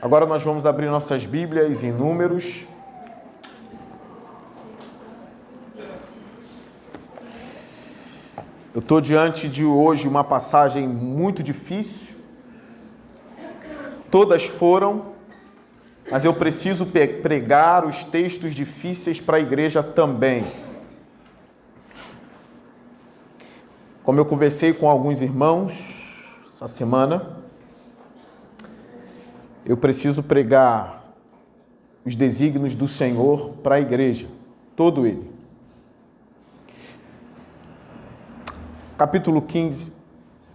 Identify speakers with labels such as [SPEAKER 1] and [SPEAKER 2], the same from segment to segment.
[SPEAKER 1] Agora nós vamos abrir nossas Bíblias em Números. Eu estou diante de hoje uma passagem muito difícil. Todas foram, mas eu preciso pregar os textos difíceis para a igreja também. Como eu conversei com alguns irmãos essa semana, eu preciso pregar os desígnios do Senhor para a igreja, todo ele. Capítulo 15,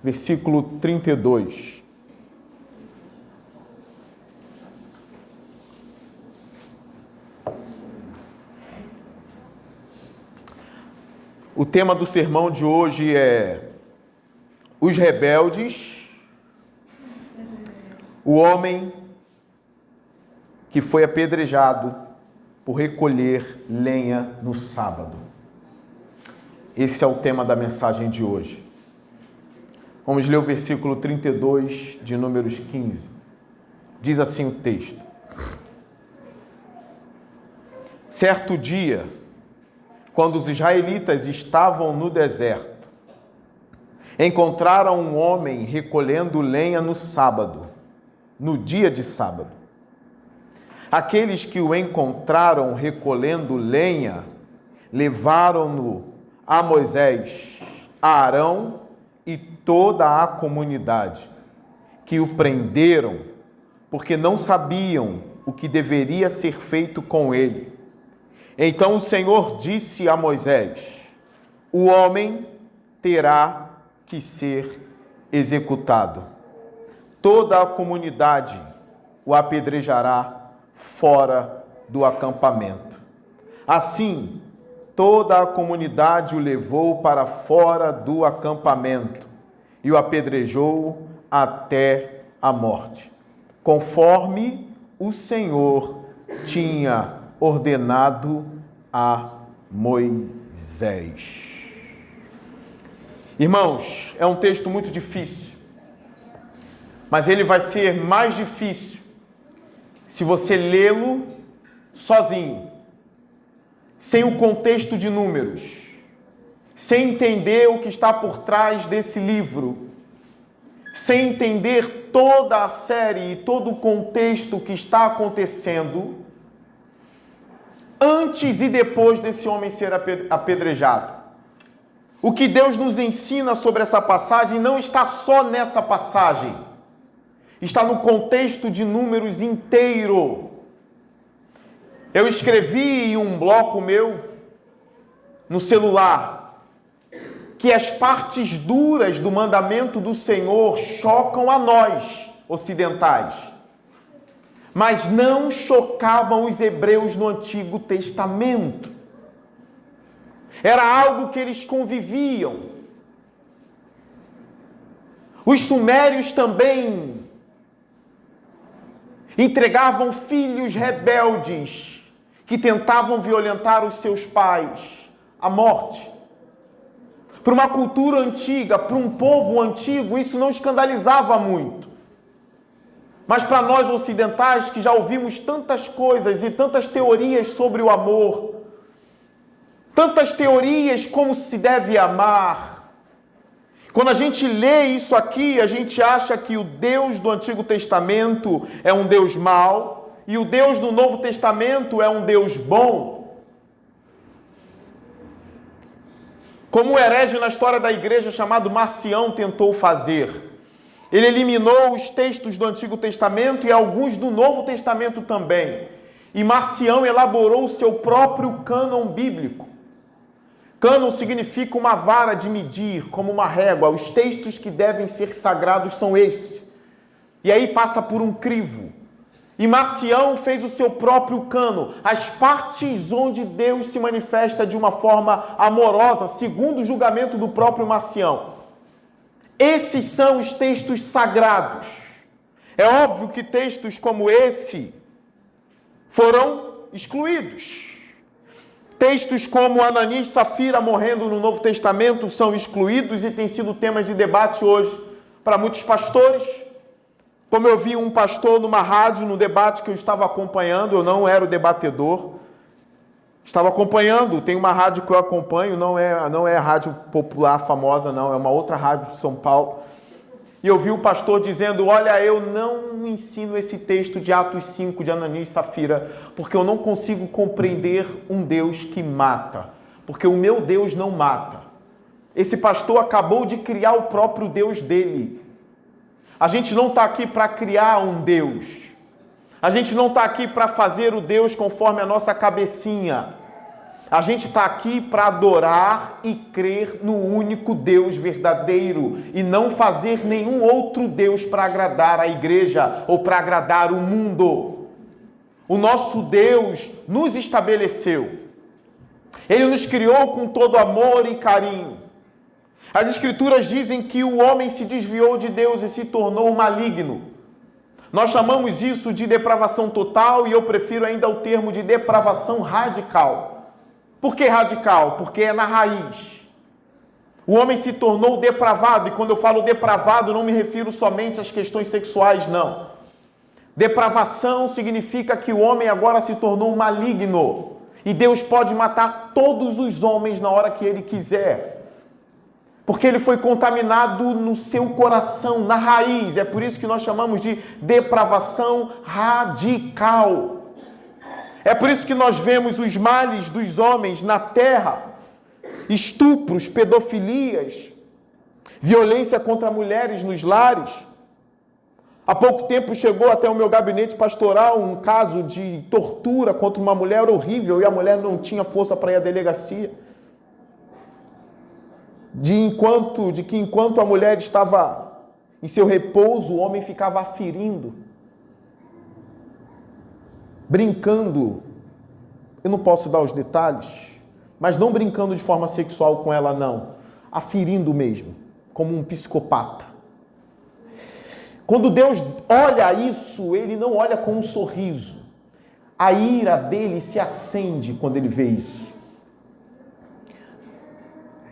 [SPEAKER 1] versículo 32. O tema do sermão de hoje é os rebeldes, o homem que foi apedrejado por recolher lenha no sábado. Esse é o tema da mensagem de hoje. Vamos ler o versículo 32 de Números 15. Diz assim o texto: Certo dia, quando os israelitas estavam no deserto, encontraram um homem recolhendo lenha no sábado, no dia de sábado. Aqueles que o encontraram recolhendo lenha levaram-no a Moisés, a Arão e toda a comunidade, que o prenderam porque não sabiam o que deveria ser feito com ele. Então o Senhor disse a Moisés: O homem terá que ser executado. Toda a comunidade o apedrejará fora do acampamento. Assim, toda a comunidade o levou para fora do acampamento e o apedrejou até a morte, conforme o Senhor tinha ordenado a Moisés. Irmãos, é um texto muito difícil, mas ele vai ser mais difícil se você lê-lo sozinho, sem o contexto de números, sem entender o que está por trás desse livro, sem entender toda a série e todo o contexto que está acontecendo antes e depois desse homem ser apedrejado. O que Deus nos ensina sobre essa passagem não está só nessa passagem está no contexto de números inteiro. Eu escrevi em um bloco meu no celular que as partes duras do mandamento do Senhor chocam a nós ocidentais, mas não chocavam os hebreus no Antigo Testamento. Era algo que eles conviviam. Os sumérios também entregavam filhos rebeldes que tentavam violentar os seus pais à morte. Para uma cultura antiga, para um povo antigo, isso não escandalizava muito. Mas para nós ocidentais que já ouvimos tantas coisas e tantas teorias sobre o amor, tantas teorias como se deve amar, quando a gente lê isso aqui, a gente acha que o Deus do Antigo Testamento é um Deus mau e o Deus do Novo Testamento é um Deus bom. Como o herege na história da igreja chamado Marcião tentou fazer. Ele eliminou os textos do Antigo Testamento e alguns do Novo Testamento também. E Marcião elaborou o seu próprio cânon bíblico. Cânon significa uma vara de medir, como uma régua. Os textos que devem ser sagrados são esses. E aí passa por um crivo. E Marcião fez o seu próprio cano, as partes onde Deus se manifesta de uma forma amorosa, segundo o julgamento do próprio Marcião. Esses são os textos sagrados. É óbvio que textos como esse foram excluídos. Textos como Ananias e Safira morrendo no Novo Testamento são excluídos e têm sido temas de debate hoje para muitos pastores. Como eu vi um pastor numa rádio, no debate que eu estava acompanhando, eu não era o debatedor, estava acompanhando, tem uma rádio que eu acompanho, não é, não é a rádio popular famosa, não, é uma outra rádio de São Paulo. E eu vi o pastor dizendo: Olha, eu não ensino esse texto de Atos 5 de Ananias e Safira, porque eu não consigo compreender um Deus que mata, porque o meu Deus não mata. Esse pastor acabou de criar o próprio Deus dele. A gente não está aqui para criar um Deus. A gente não está aqui para fazer o Deus conforme a nossa cabecinha. A gente está aqui para adorar e crer no único Deus verdadeiro e não fazer nenhum outro Deus para agradar a igreja ou para agradar o mundo. O nosso Deus nos estabeleceu. Ele nos criou com todo amor e carinho. As Escrituras dizem que o homem se desviou de Deus e se tornou maligno. Nós chamamos isso de depravação total e eu prefiro ainda o termo de depravação radical. Por que radical? Porque é na raiz. O homem se tornou depravado, e quando eu falo depravado, não me refiro somente às questões sexuais, não. Depravação significa que o homem agora se tornou maligno. E Deus pode matar todos os homens na hora que ele quiser. Porque ele foi contaminado no seu coração, na raiz. É por isso que nós chamamos de depravação radical. É por isso que nós vemos os males dos homens na terra: estupros, pedofilias, violência contra mulheres nos lares. Há pouco tempo chegou até o meu gabinete pastoral um caso de tortura contra uma mulher horrível e a mulher não tinha força para ir à delegacia. De enquanto, de que enquanto a mulher estava em seu repouso, o homem ficava aferindo brincando. Eu não posso dar os detalhes, mas não brincando de forma sexual com ela, não. Aferindo mesmo, como um psicopata. Quando Deus olha isso, ele não olha com um sorriso. A ira dele se acende quando ele vê isso.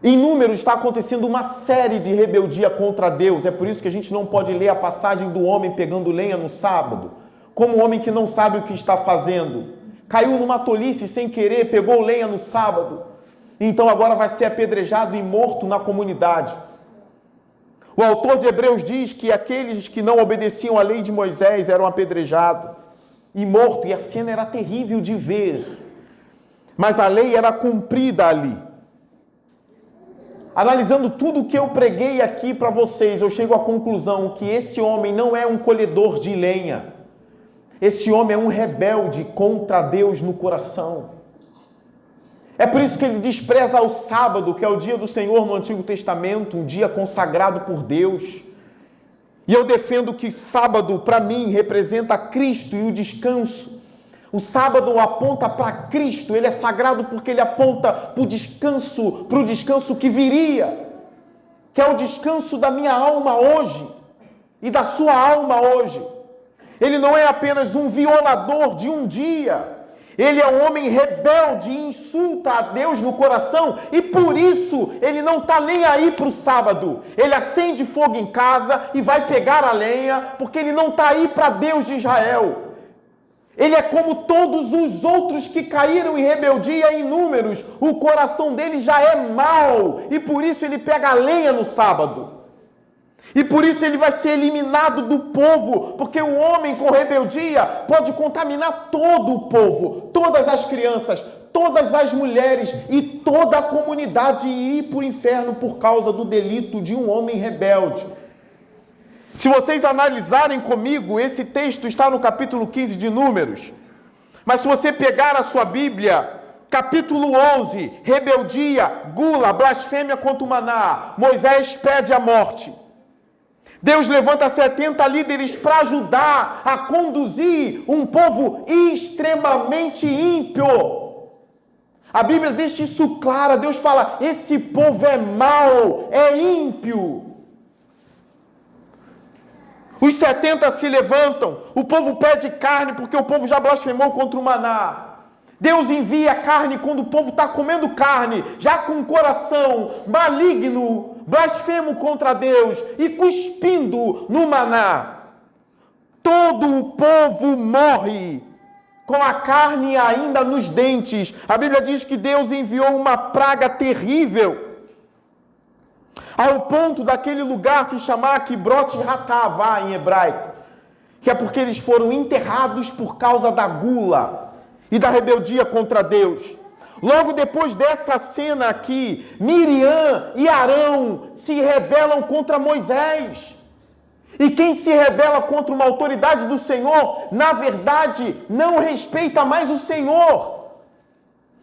[SPEAKER 1] Em números está acontecendo uma série de rebeldia contra Deus. É por isso que a gente não pode ler a passagem do homem pegando lenha no sábado como o homem que não sabe o que está fazendo. Caiu numa tolice sem querer, pegou lenha no sábado. Então agora vai ser apedrejado e morto na comunidade. O autor de Hebreus diz que aqueles que não obedeciam à lei de Moisés eram apedrejados e mortos, e a cena era terrível de ver. Mas a lei era cumprida ali. Analisando tudo o que eu preguei aqui para vocês, eu chego à conclusão que esse homem não é um colhedor de lenha. Esse homem é um rebelde contra Deus no coração. É por isso que ele despreza o sábado, que é o dia do Senhor no Antigo Testamento, um dia consagrado por Deus. E eu defendo que sábado, para mim, representa Cristo e o descanso. O sábado aponta para Cristo, ele é sagrado porque ele aponta para o descanso, para o descanso que viria, que é o descanso da minha alma hoje e da sua alma hoje. Ele não é apenas um violador de um dia. Ele é um homem rebelde e insulta a Deus no coração, e por isso ele não está nem aí para o sábado. Ele acende fogo em casa e vai pegar a lenha, porque ele não está aí para Deus de Israel. Ele é como todos os outros que caíram em rebeldia em números, o coração dele já é mau, e por isso ele pega a lenha no sábado. E por isso ele vai ser eliminado do povo, porque o homem com rebeldia pode contaminar todo o povo, todas as crianças, todas as mulheres e toda a comunidade e ir para o inferno por causa do delito de um homem rebelde. Se vocês analisarem comigo, esse texto está no capítulo 15 de Números. Mas se você pegar a sua Bíblia, capítulo 11, rebeldia, gula, blasfêmia contra o maná, Moisés pede a morte. Deus levanta 70 líderes para ajudar a conduzir um povo extremamente ímpio. A Bíblia deixa isso claro. Deus fala: esse povo é mau, é ímpio. Os 70 se levantam, o povo pede carne porque o povo já blasfemou contra o maná. Deus envia carne quando o povo está comendo carne, já com o coração maligno, blasfemo contra Deus e cuspindo no maná. Todo o povo morre com a carne ainda nos dentes. A Bíblia diz que Deus enviou uma praga terrível, ao ponto daquele lugar se chamar Kibrot Hatavá em hebraico, que é porque eles foram enterrados por causa da gula e da rebeldia contra Deus. Logo depois dessa cena aqui, Miriam e Arão se rebelam contra Moisés. E quem se rebela contra uma autoridade do Senhor, na verdade, não respeita mais o Senhor.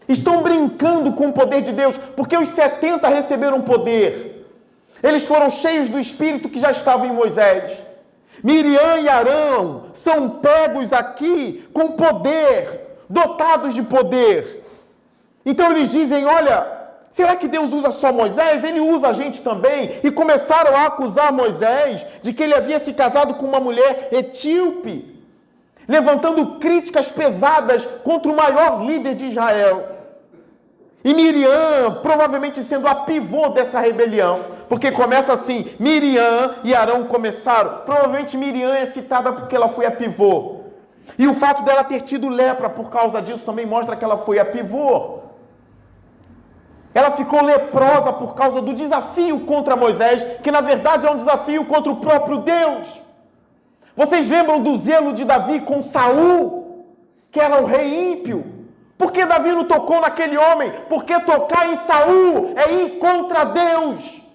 [SPEAKER 1] Estão brincando com o poder de Deus, porque os 70 receberam poder. Eles foram cheios do espírito que já estava em Moisés. Miriam e Arão são pegos aqui com poder, dotados de poder. Então eles dizem: Olha, Será que Deus usa só Moisés? Ele usa a gente também. E começaram a acusar Moisés de que ele havia se casado com uma mulher etíope, levantando críticas pesadas contra o maior líder de Israel. E Miriam, provavelmente sendo a pivô dessa rebelião, porque começa assim: Miriam e Arão começaram. Provavelmente Miriam é citada porque ela foi a pivô. E o fato dela ter tido lepra por causa disso também mostra que ela foi a pivô. Ela ficou leprosa por causa do desafio contra Moisés, que na verdade é um desafio contra o próprio Deus. Vocês lembram do zelo de Davi com Saul, que era o rei ímpio? Por que Davi não tocou naquele homem? Porque tocar em Saul é ir contra Deus.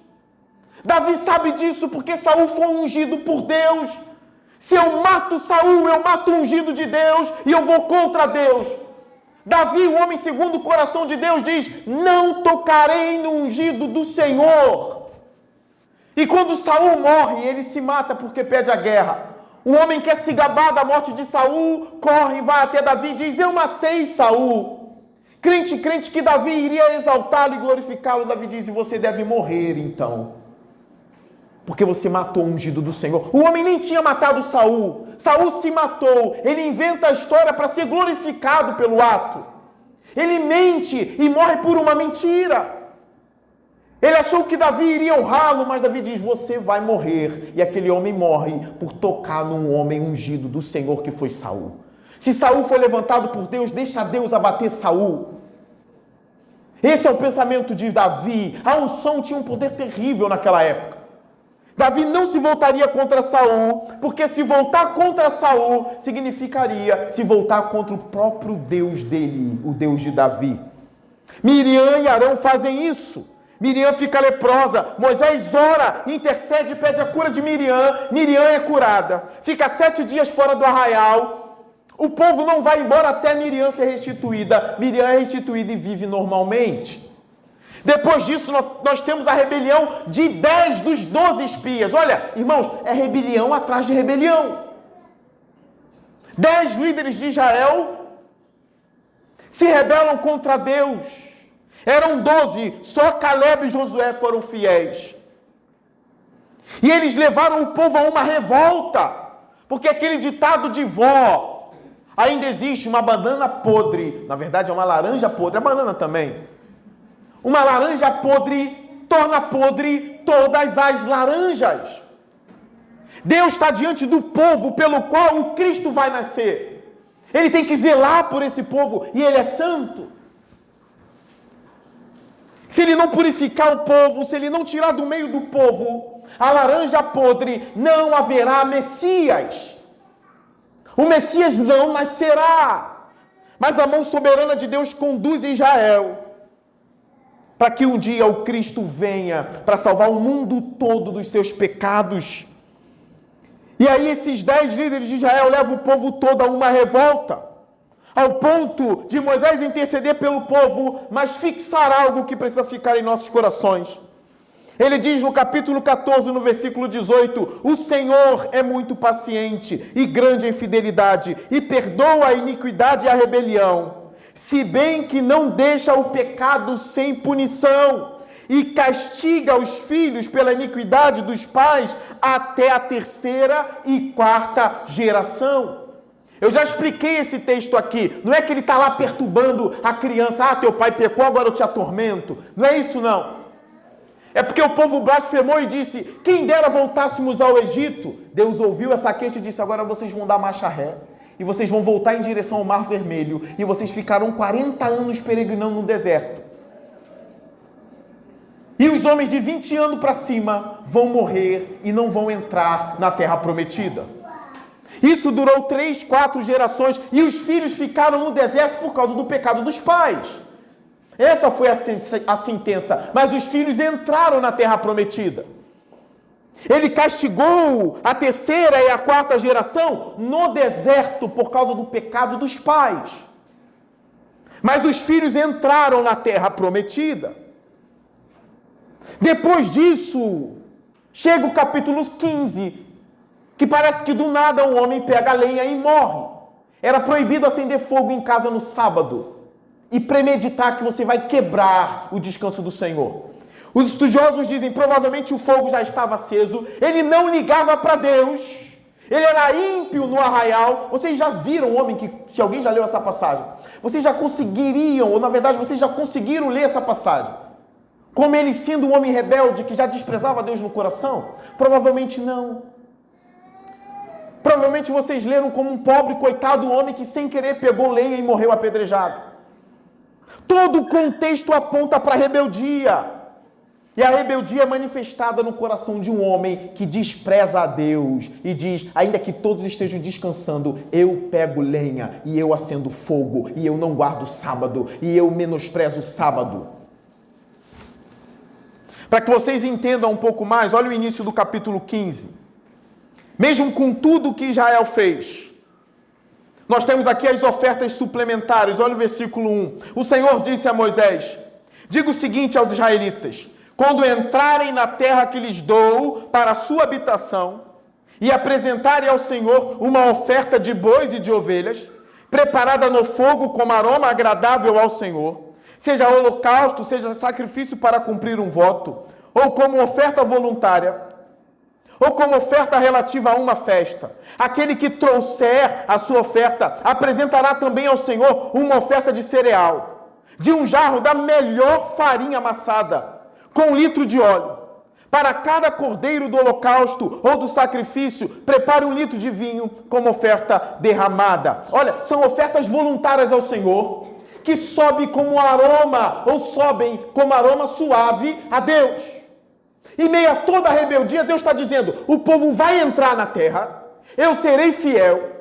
[SPEAKER 1] Davi sabe disso porque Saul foi ungido por Deus. Se eu mato Saul, eu mato o ungido de Deus e eu vou contra Deus. Davi, o homem segundo o coração de Deus, diz: Não tocarei no ungido do Senhor. E quando Saul morre, ele se mata porque pede a guerra. O homem quer se gabar da morte de Saul, corre, vai até Davi e diz: Eu matei Saul. Crente, crente que Davi iria exaltá-lo e glorificá-lo, Davi diz: E você deve morrer então. Porque você matou o ungido do Senhor. O homem nem tinha matado Saul. Saul se matou. Ele inventa a história para ser glorificado pelo ato. Ele mente e morre por uma mentira. Ele achou que Davi iria honrá-lo, mas Davi diz: Você vai morrer. E aquele homem morre por tocar num homem ungido do Senhor que foi Saul. Se Saul foi levantado por Deus, deixa Deus abater Saul. Esse é o pensamento de Davi. A unção tinha um poder terrível naquela época. Davi não se voltaria contra Saul, porque se voltar contra Saul significaria se voltar contra o próprio Deus dele, o Deus de Davi. Miriam e Arão fazem isso. Miriam fica leprosa, Moisés ora, intercede e pede a cura de Miriam. Miriam é curada, fica sete dias fora do arraial. O povo não vai embora até Miriam ser restituída. Miriam é restituída e vive normalmente. Depois disso, nós temos a rebelião de 10 dos 12 espias. Olha, irmãos, é rebelião atrás de rebelião. Dez líderes de Israel se rebelam contra Deus. Eram doze, só Caleb e Josué foram fiéis. E eles levaram o povo a uma revolta, porque aquele ditado de vó, ainda existe uma banana podre, na verdade é uma laranja podre, a banana também. Uma laranja podre torna podre todas as laranjas. Deus está diante do povo pelo qual o Cristo vai nascer. Ele tem que zelar por esse povo e ele é santo. Se ele não purificar o povo, se ele não tirar do meio do povo a laranja podre, não haverá Messias. O Messias não nascerá. Mas a mão soberana de Deus conduz Israel para que um dia o Cristo venha para salvar o mundo todo dos seus pecados. E aí esses dez líderes de Israel levam o povo todo a uma revolta, ao ponto de Moisés interceder pelo povo, mas fixar algo que precisa ficar em nossos corações. Ele diz no capítulo 14, no versículo 18: O Senhor é muito paciente e grande em fidelidade, e perdoa a iniquidade e a rebelião se bem que não deixa o pecado sem punição e castiga os filhos pela iniquidade dos pais até a terceira e quarta geração. Eu já expliquei esse texto aqui. Não é que ele está lá perturbando a criança. Ah, teu pai pecou, agora eu te atormento. Não é isso, não. É porque o povo blasfemou e disse: Quem dera voltássemos ao Egito. Deus ouviu essa queixa e disse: Agora vocês vão dar marcha ré. E vocês vão voltar em direção ao Mar Vermelho. E vocês ficarão 40 anos peregrinando no deserto. E os homens de 20 anos para cima vão morrer e não vão entrar na terra prometida. Isso durou três, quatro gerações e os filhos ficaram no deserto por causa do pecado dos pais. Essa foi a sentença. Mas os filhos entraram na terra prometida. Ele castigou a terceira e a quarta geração no deserto por causa do pecado dos pais. Mas os filhos entraram na terra prometida. Depois disso, chega o capítulo 15, que parece que do nada um homem pega a lenha e morre. Era proibido acender fogo em casa no sábado e premeditar que você vai quebrar o descanso do Senhor. Os estudiosos dizem provavelmente o fogo já estava aceso, ele não ligava para Deus, ele era ímpio no arraial. Vocês já viram um homem que, se alguém já leu essa passagem, vocês já conseguiriam, ou na verdade vocês já conseguiram ler essa passagem, como ele sendo um homem rebelde que já desprezava Deus no coração? Provavelmente não. Provavelmente vocês leram como um pobre, coitado homem que sem querer pegou lenha e morreu apedrejado. Todo o contexto aponta para a rebeldia. E a rebeldia é manifestada no coração de um homem que despreza a Deus e diz: ainda que todos estejam descansando, eu pego lenha e eu acendo fogo e eu não guardo sábado e eu menosprezo o sábado. Para que vocês entendam um pouco mais, olha o início do capítulo 15 mesmo com tudo que Israel fez. Nós temos aqui as ofertas suplementares, olha o versículo 1. O Senhor disse a Moisés: Diga o seguinte aos israelitas: quando entrarem na terra que lhes dou para a sua habitação, e apresentarem ao Senhor uma oferta de bois e de ovelhas, preparada no fogo como aroma agradável ao Senhor, seja holocausto, seja sacrifício para cumprir um voto, ou como oferta voluntária, ou como oferta relativa a uma festa. Aquele que trouxer a sua oferta apresentará também ao Senhor uma oferta de cereal, de um jarro da melhor farinha amassada, com um litro de óleo. Para cada cordeiro do holocausto ou do sacrifício, prepare um litro de vinho como oferta derramada. Olha, são ofertas voluntárias ao Senhor, que sobe como aroma, ou sobem como aroma suave a Deus. Em meio a toda a rebeldia, Deus está dizendo: o povo vai entrar na terra, eu serei fiel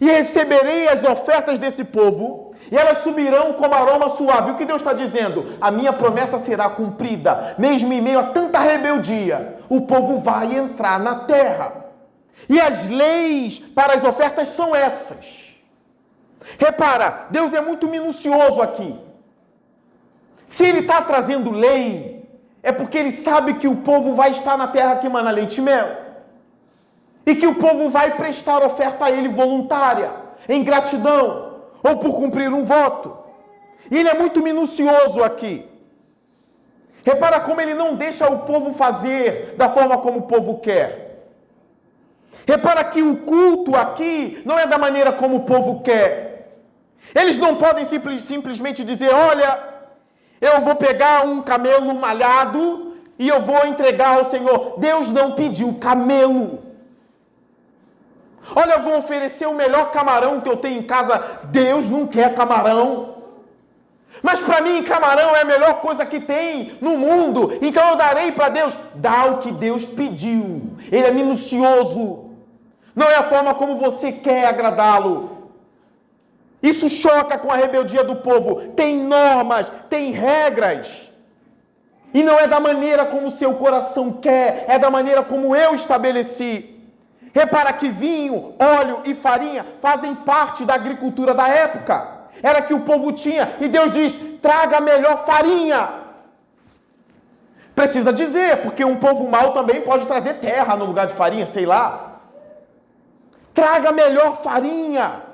[SPEAKER 1] e receberei as ofertas desse povo, e elas subirão como aroma suave. O que Deus está dizendo? A minha promessa será cumprida, mesmo em meio a tanta rebeldia, o povo vai entrar na terra. E as leis para as ofertas são essas. Repara, Deus é muito minucioso aqui. Se Ele está trazendo lei, é porque ele sabe que o povo vai estar na terra que mana leite e mel. E que o povo vai prestar oferta a ele voluntária, em gratidão, ou por cumprir um voto. E ele é muito minucioso aqui. Repara como ele não deixa o povo fazer da forma como o povo quer. Repara que o culto aqui não é da maneira como o povo quer. Eles não podem simples, simplesmente dizer: olha, eu vou pegar um camelo malhado e eu vou entregar ao Senhor. Deus não pediu camelo. Olha, eu vou oferecer o melhor camarão que eu tenho em casa. Deus não quer camarão. Mas para mim, camarão é a melhor coisa que tem no mundo. Então eu darei para Deus. Dá o que Deus pediu. Ele é minucioso. Não é a forma como você quer agradá-lo. Isso choca com a rebeldia do povo. Tem normas, tem regras. E não é da maneira como o seu coração quer, é da maneira como eu estabeleci. Repara que vinho, óleo e farinha fazem parte da agricultura da época. Era que o povo tinha. E Deus diz: traga melhor farinha. Precisa dizer, porque um povo mau também pode trazer terra no lugar de farinha, sei lá. Traga melhor farinha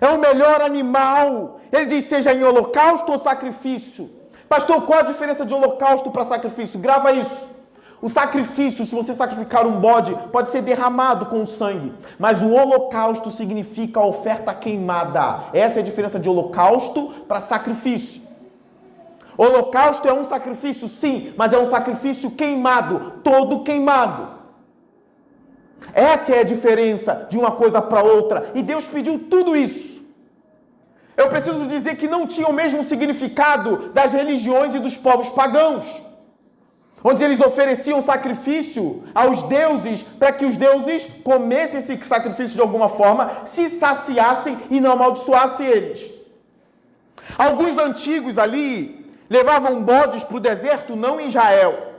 [SPEAKER 1] é o melhor animal. Ele diz: seja em holocausto ou sacrifício. Pastor, qual a diferença de holocausto para sacrifício? Grava isso. O sacrifício, se você sacrificar um bode, pode ser derramado com sangue, mas o holocausto significa a oferta queimada. Essa é a diferença de holocausto para sacrifício. Holocausto é um sacrifício, sim, mas é um sacrifício queimado, todo queimado. Essa é a diferença de uma coisa para outra. E Deus pediu tudo isso. Eu preciso dizer que não tinha o mesmo significado das religiões e dos povos pagãos onde eles ofereciam sacrifício aos deuses para que os deuses comessem esse sacrifício de alguma forma, se saciassem e não amaldiçoassem eles. Alguns antigos ali levavam bodes para o deserto, não em Israel,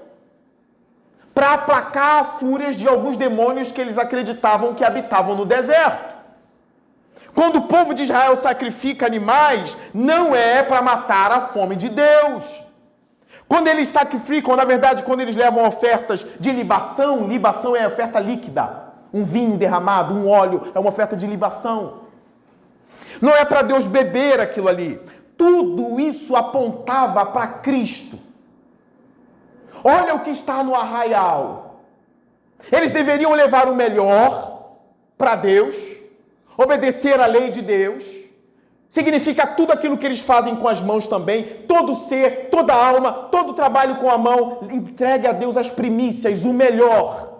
[SPEAKER 1] para aplacar fúrias de alguns demônios que eles acreditavam que habitavam no deserto. Quando o povo de Israel sacrifica animais, não é para matar a fome de Deus quando eles sacrificam, na verdade, quando eles levam ofertas de libação, libação é oferta líquida. Um vinho derramado, um óleo, é uma oferta de libação. Não é para Deus beber aquilo ali. Tudo isso apontava para Cristo. Olha o que está no arraial. Eles deveriam levar o melhor para Deus, obedecer à lei de Deus Significa tudo aquilo que eles fazem com as mãos também, todo ser, toda alma, todo trabalho com a mão, entregue a Deus as primícias, o melhor.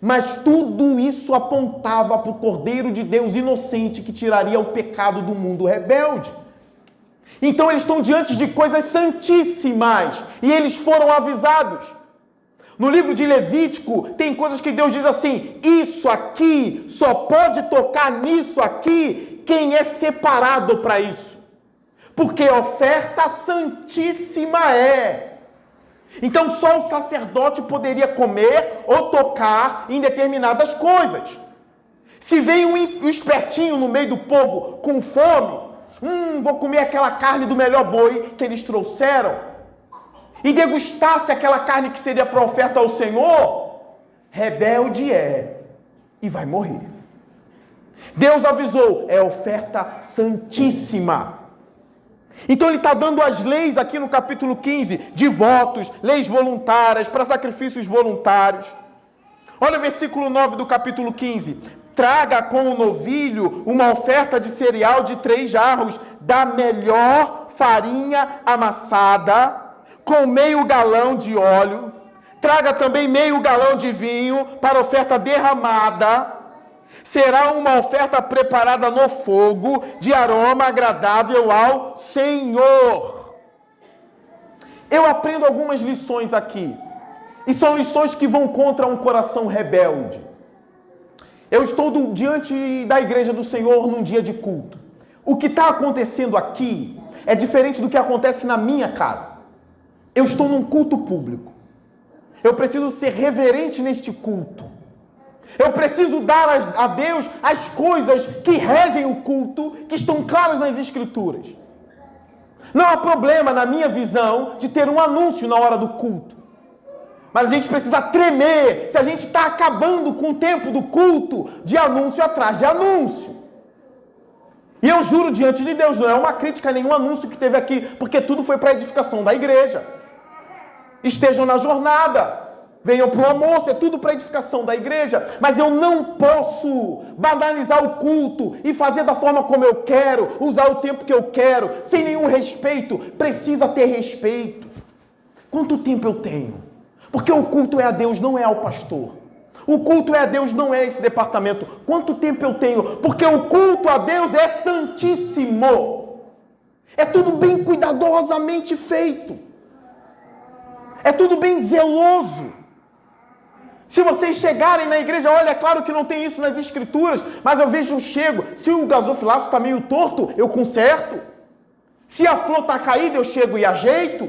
[SPEAKER 1] Mas tudo isso apontava para o Cordeiro de Deus inocente que tiraria o pecado do mundo rebelde. Então eles estão diante de coisas santíssimas e eles foram avisados. No livro de Levítico, tem coisas que Deus diz assim: isso aqui só pode tocar nisso aqui quem é separado para isso. Porque oferta santíssima é. Então só o sacerdote poderia comer ou tocar em determinadas coisas. Se vem um espertinho no meio do povo com fome, hum, vou comer aquela carne do melhor boi que eles trouxeram, e degustasse aquela carne que seria para oferta ao Senhor, rebelde é e vai morrer. Deus avisou, é oferta santíssima. Então ele está dando as leis aqui no capítulo 15 de votos, leis voluntárias, para sacrifícios voluntários. Olha o versículo 9 do capítulo 15. Traga com o novilho uma oferta de cereal de três jarros da melhor farinha amassada, com meio galão de óleo. Traga também meio galão de vinho para oferta derramada será uma oferta preparada no fogo, de aroma agradável ao Senhor. Eu aprendo algumas lições aqui, e são lições que vão contra um coração rebelde. Eu estou do, diante da igreja do Senhor num dia de culto. O que está acontecendo aqui é diferente do que acontece na minha casa. Eu estou num culto público. Eu preciso ser reverente neste culto. Eu preciso dar a Deus as coisas que regem o culto, que estão claras nas Escrituras. Não há problema, na minha visão, de ter um anúncio na hora do culto. Mas a gente precisa tremer se a gente está acabando com o tempo do culto de anúncio atrás de anúncio. E eu juro diante de Deus, não é uma crítica a nenhum anúncio que teve aqui, porque tudo foi para a edificação da igreja. Estejam na jornada, venham para o almoço, é tudo para edificação da igreja, mas eu não posso banalizar o culto e fazer da forma como eu quero, usar o tempo que eu quero, sem nenhum respeito. Precisa ter respeito. Quanto tempo eu tenho? Porque o culto é a Deus, não é ao pastor. O culto é a Deus, não é esse departamento. Quanto tempo eu tenho? Porque o culto a Deus é santíssimo. É tudo bem cuidadosamente feito. É tudo bem zeloso. Se vocês chegarem na igreja, olha, é claro que não tem isso nas escrituras, mas eu vejo, chego, se o gasofilaço está meio torto, eu conserto. Se a flor está caída, eu chego e ajeito.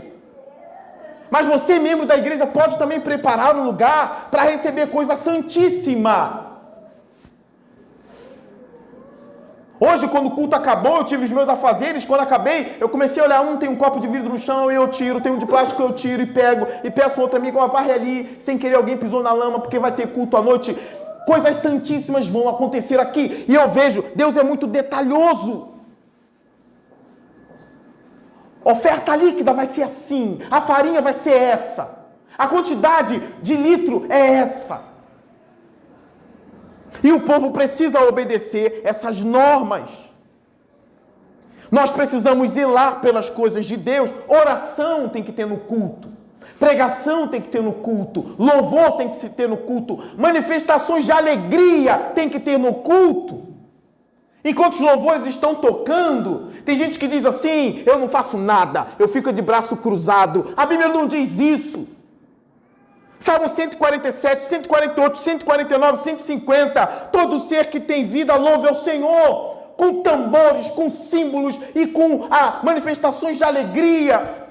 [SPEAKER 1] Mas você, membro da igreja, pode também preparar o lugar para receber coisa santíssima. Hoje, quando o culto acabou, eu tive os meus afazeres. Quando acabei, eu comecei a olhar um, tem um copo de vidro no chão e eu tiro, tem um de plástico eu tiro e pego, e peço outro amigo, ó, varre ali, sem querer alguém pisou na lama, porque vai ter culto à noite. Coisas santíssimas vão acontecer aqui. E eu vejo, Deus é muito detalhoso. Oferta líquida vai ser assim, a farinha vai ser essa. A quantidade de litro é essa. E o povo precisa obedecer essas normas. Nós precisamos zelar pelas coisas de Deus. Oração tem que ter no culto. Pregação tem que ter no culto. Louvor tem que se ter no culto. Manifestações de alegria tem que ter no culto. Enquanto os louvores estão tocando, tem gente que diz assim: eu não faço nada, eu fico de braço cruzado. A Bíblia não diz isso. Salmo 147, 148, 149, 150. Todo ser que tem vida louve ao Senhor, com tambores, com símbolos e com ah, manifestações de alegria.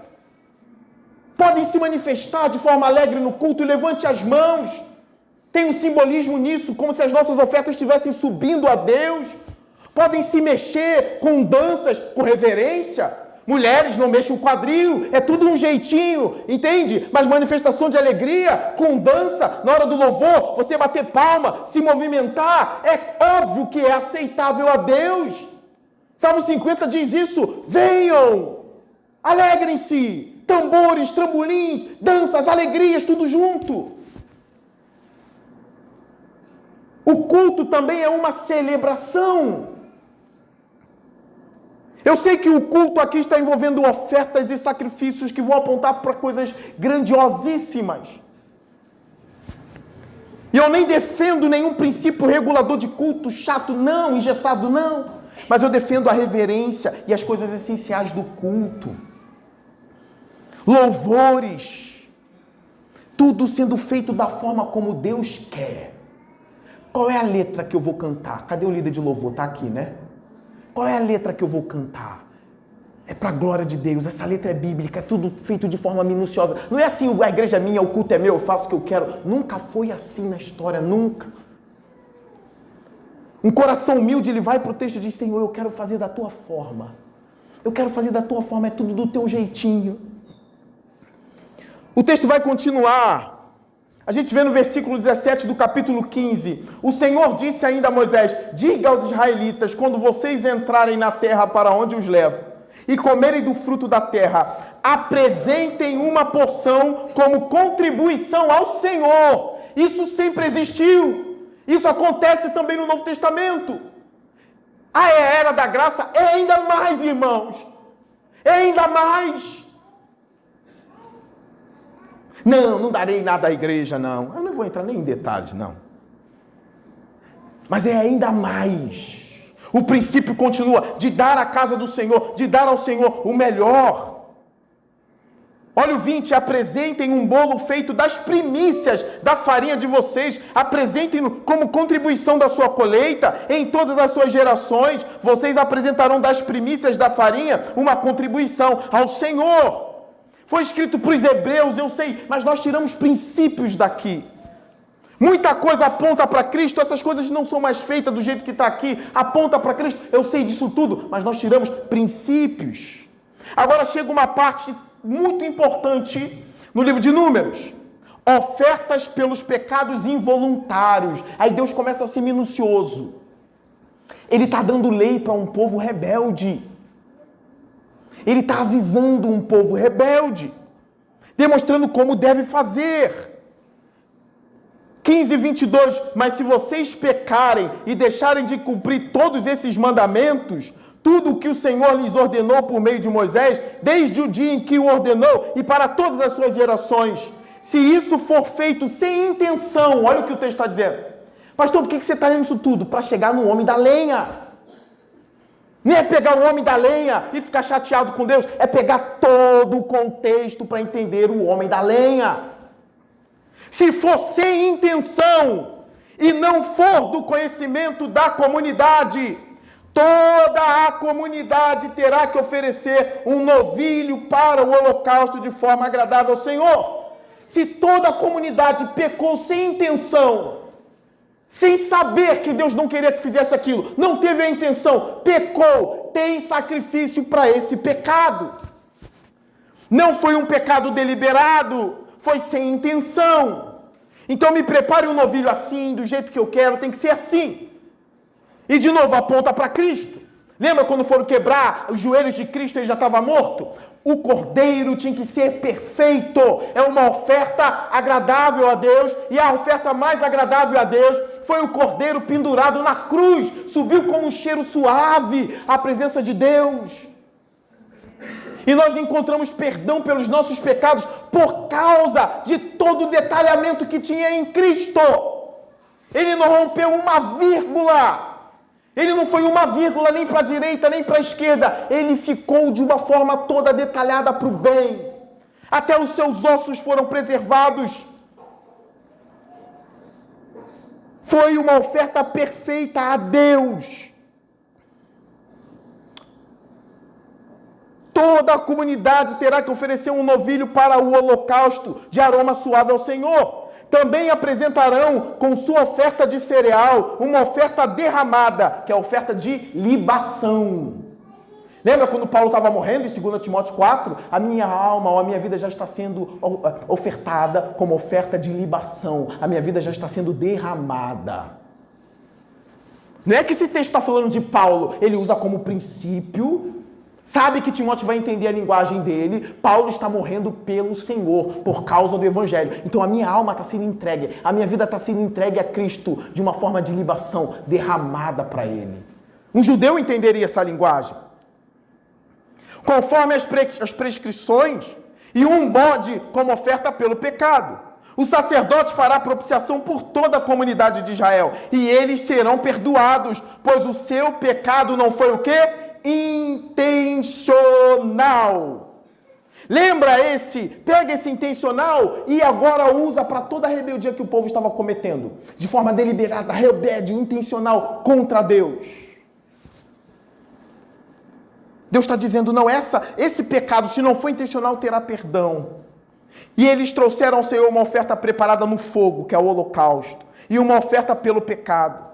[SPEAKER 1] Podem se manifestar de forma alegre no culto e levante as mãos. Tem um simbolismo nisso, como se as nossas ofertas estivessem subindo a Deus. Podem se mexer com danças, com reverência. Mulheres não mexem o quadril, é tudo um jeitinho, entende? Mas manifestação de alegria, com dança, na hora do louvor, você bater palma, se movimentar, é óbvio que é aceitável a Deus. Salmo 50 diz isso: venham, alegrem-se, tambores, trambolins, danças, alegrias, tudo junto. O culto também é uma celebração. Eu sei que o culto aqui está envolvendo ofertas e sacrifícios que vão apontar para coisas grandiosíssimas. E eu nem defendo nenhum princípio regulador de culto chato, não, engessado, não. Mas eu defendo a reverência e as coisas essenciais do culto. Louvores. Tudo sendo feito da forma como Deus quer. Qual é a letra que eu vou cantar? Cadê o líder de louvor? Está aqui, né? Qual é a letra que eu vou cantar? É para a glória de Deus, essa letra é bíblica, é tudo feito de forma minuciosa. Não é assim, a igreja é minha, o culto é meu, eu faço o que eu quero. Nunca foi assim na história, nunca. Um coração humilde, ele vai para o texto e diz: Senhor, eu quero fazer da tua forma. Eu quero fazer da tua forma, é tudo do teu jeitinho. O texto vai continuar. A gente vê no versículo 17 do capítulo 15: O Senhor disse ainda a Moisés: Diga aos israelitas, quando vocês entrarem na terra para onde os levo, e comerem do fruto da terra, apresentem uma porção como contribuição ao Senhor. Isso sempre existiu. Isso acontece também no Novo Testamento. A era da graça é ainda mais, irmãos. É ainda mais. Não, não darei nada à igreja, não. Eu não vou entrar nem em detalhes, não. Mas é ainda mais. O princípio continua de dar à casa do Senhor, de dar ao Senhor o melhor. Olha o 20, apresentem um bolo feito das primícias da farinha de vocês, apresentem-no como contribuição da sua colheita em todas as suas gerações. Vocês apresentarão das primícias da farinha uma contribuição ao Senhor. Foi escrito para os hebreus, eu sei, mas nós tiramos princípios daqui. Muita coisa aponta para Cristo, essas coisas não são mais feitas do jeito que está aqui, aponta para Cristo, eu sei disso tudo, mas nós tiramos princípios. Agora chega uma parte muito importante no livro de Números: ofertas pelos pecados involuntários. Aí Deus começa a ser minucioso. Ele está dando lei para um povo rebelde. Ele está avisando um povo rebelde, demonstrando como deve fazer. 15, 22. Mas se vocês pecarem e deixarem de cumprir todos esses mandamentos, tudo o que o Senhor lhes ordenou por meio de Moisés, desde o dia em que o ordenou e para todas as suas gerações, se isso for feito sem intenção, olha o que o texto está dizendo. Pastor, por que você está lendo isso tudo? Para chegar no homem da lenha. Nem é pegar o homem da lenha e ficar chateado com Deus, é pegar todo o contexto para entender o homem da lenha. Se for sem intenção e não for do conhecimento da comunidade, toda a comunidade terá que oferecer um novilho para o holocausto de forma agradável ao Senhor. Se toda a comunidade pecou sem intenção, sem saber que Deus não queria que fizesse aquilo, não teve a intenção, pecou, tem sacrifício para esse pecado. Não foi um pecado deliberado, foi sem intenção. Então me prepare um novilho assim, do jeito que eu quero, tem que ser assim. E de novo aponta para Cristo. Lembra quando foram quebrar os joelhos de Cristo, ele já estava morto? O cordeiro tinha que ser perfeito. É uma oferta agradável a Deus. E a oferta mais agradável a Deus foi o cordeiro pendurado na cruz. Subiu como um cheiro suave à presença de Deus. E nós encontramos perdão pelos nossos pecados por causa de todo o detalhamento que tinha em Cristo. Ele não rompeu uma vírgula. Ele não foi uma vírgula nem para a direita nem para a esquerda. Ele ficou de uma forma toda detalhada para o bem. Até os seus ossos foram preservados. Foi uma oferta perfeita a Deus. Toda a comunidade terá que oferecer um novilho para o holocausto de aroma suave ao Senhor também apresentarão com sua oferta de cereal uma oferta derramada, que é a oferta de libação. Lembra quando Paulo estava morrendo em 2 Timóteo 4? A minha alma ou a minha vida já está sendo ofertada como oferta de libação. A minha vida já está sendo derramada. Não é que esse texto está falando de Paulo, ele usa como princípio Sabe que Timóteo vai entender a linguagem dele. Paulo está morrendo pelo Senhor, por causa do Evangelho. Então a minha alma está sendo entregue, a minha vida está sendo entregue a Cristo de uma forma de libação derramada para Ele. Um judeu entenderia essa linguagem. Conforme as, pre as prescrições, e um bode como oferta pelo pecado. O sacerdote fará propiciação por toda a comunidade de Israel, e eles serão perdoados, pois o seu pecado não foi o quê? intencional. Lembra esse? Pega esse intencional e agora usa para toda a rebeldia que o povo estava cometendo, de forma deliberada, rebelde, intencional contra Deus. Deus está dizendo: não, essa, esse pecado, se não for intencional, terá perdão. E eles trouxeram ao Senhor uma oferta preparada no fogo, que é o holocausto, e uma oferta pelo pecado.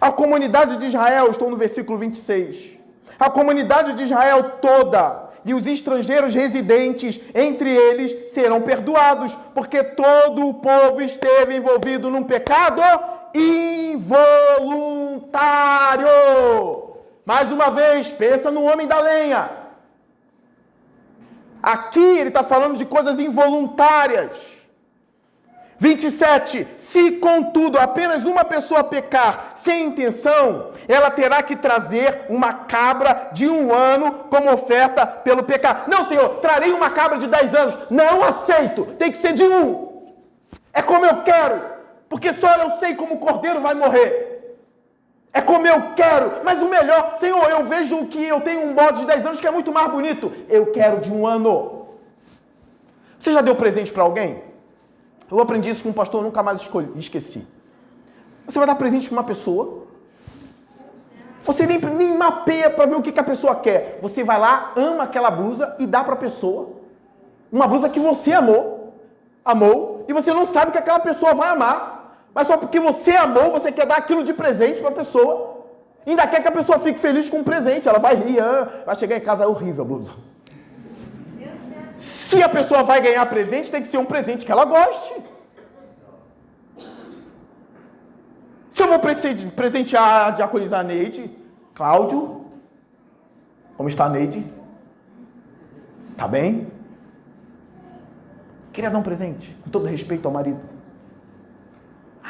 [SPEAKER 1] A comunidade de Israel, estou no versículo 26 a comunidade de Israel toda e os estrangeiros residentes entre eles serão perdoados, porque todo o povo esteve envolvido num pecado involuntário. Mais uma vez, pensa no homem da lenha. Aqui ele está falando de coisas involuntárias. 27. Se, contudo, apenas uma pessoa pecar sem intenção, ela terá que trazer uma cabra de um ano como oferta pelo pecado. Não, Senhor, trarei uma cabra de 10 anos. Não aceito, tem que ser de um. É como eu quero, porque só eu sei como o cordeiro vai morrer. É como eu quero, mas o melhor, Senhor, eu vejo que eu tenho um bode de 10 anos que é muito mais bonito. Eu quero de um ano. Você já deu presente para alguém? Eu aprendi isso com um pastor, nunca mais escolhi, esqueci. Você vai dar presente para uma pessoa, você nem, nem mapeia para ver o que, que a pessoa quer. Você vai lá, ama aquela blusa e dá para a pessoa. Uma blusa que você amou, amou, e você não sabe que aquela pessoa vai amar. Mas só porque você amou, você quer dar aquilo de presente para a pessoa. Ainda quer que a pessoa fique feliz com o presente. Ela vai rir, ah, vai chegar em casa, é horrível a blusa. Se a pessoa vai ganhar presente, tem que ser um presente que ela goste. Se eu vou presentear, a Neide, Cláudio, como está Neide? Tá bem? Queria dar um presente, com todo respeito ao marido.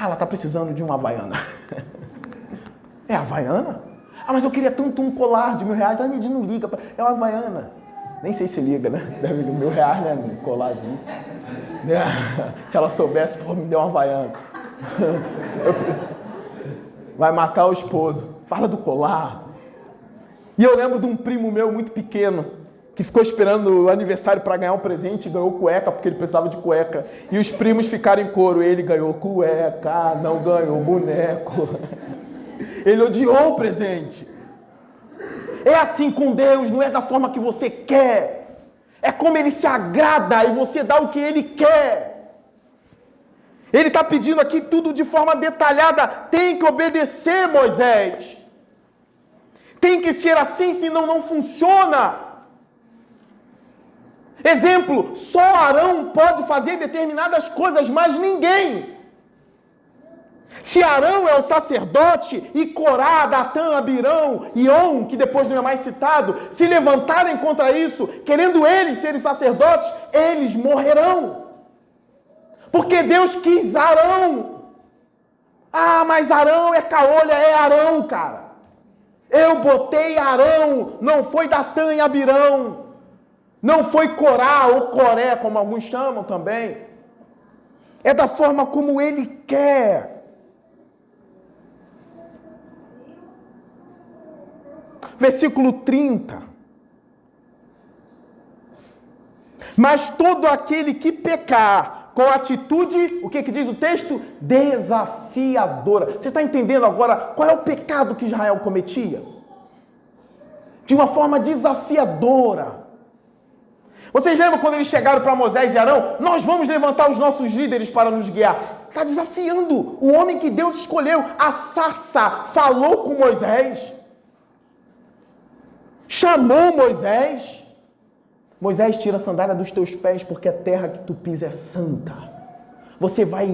[SPEAKER 1] Ah, ela está precisando de uma havaiana. é havaiana? Ah, mas eu queria tanto um colar de mil reais. A Neide não liga. É uma havaiana. Nem sei se liga, né? Deve de mil reais, né? Um colarzinho. Se ela soubesse, pô, me deu uma havaiana. Vai matar o esposo. Fala do colar. E eu lembro de um primo meu muito pequeno que ficou esperando o aniversário para ganhar um presente e ganhou cueca porque ele precisava de cueca. E os primos ficaram em coro. Ele ganhou cueca, não ganhou boneco. Ele odiou o presente. É assim com Deus, não é da forma que você quer. É como ele se agrada e você dá o que ele quer. Ele está pedindo aqui tudo de forma detalhada. Tem que obedecer, Moisés. Tem que ser assim, senão não funciona. Exemplo: só Arão pode fazer determinadas coisas, mas ninguém. Se Arão é o sacerdote e Corá, Datã, Abirão e On, que depois não é mais citado, se levantarem contra isso, querendo eles serem sacerdotes, eles morrerão. Porque Deus quis Arão. Ah, mas Arão é caolha, é Arão, cara. Eu botei Arão, não foi Datã e Abirão. Não foi Corá ou Coré, como alguns chamam também. É da forma como ele quer. versículo 30. Mas todo aquele que pecar com atitude, o que, que diz o texto? Desafiadora. Você está entendendo agora qual é o pecado que Israel cometia? De uma forma desafiadora. Vocês lembram quando eles chegaram para Moisés e Arão? Nós vamos levantar os nossos líderes para nos guiar. Está desafiando o homem que Deus escolheu. A Sassa falou com Moisés chamou Moisés. Moisés, tira a sandália dos teus pés, porque a terra que tu pisa é santa. Você vai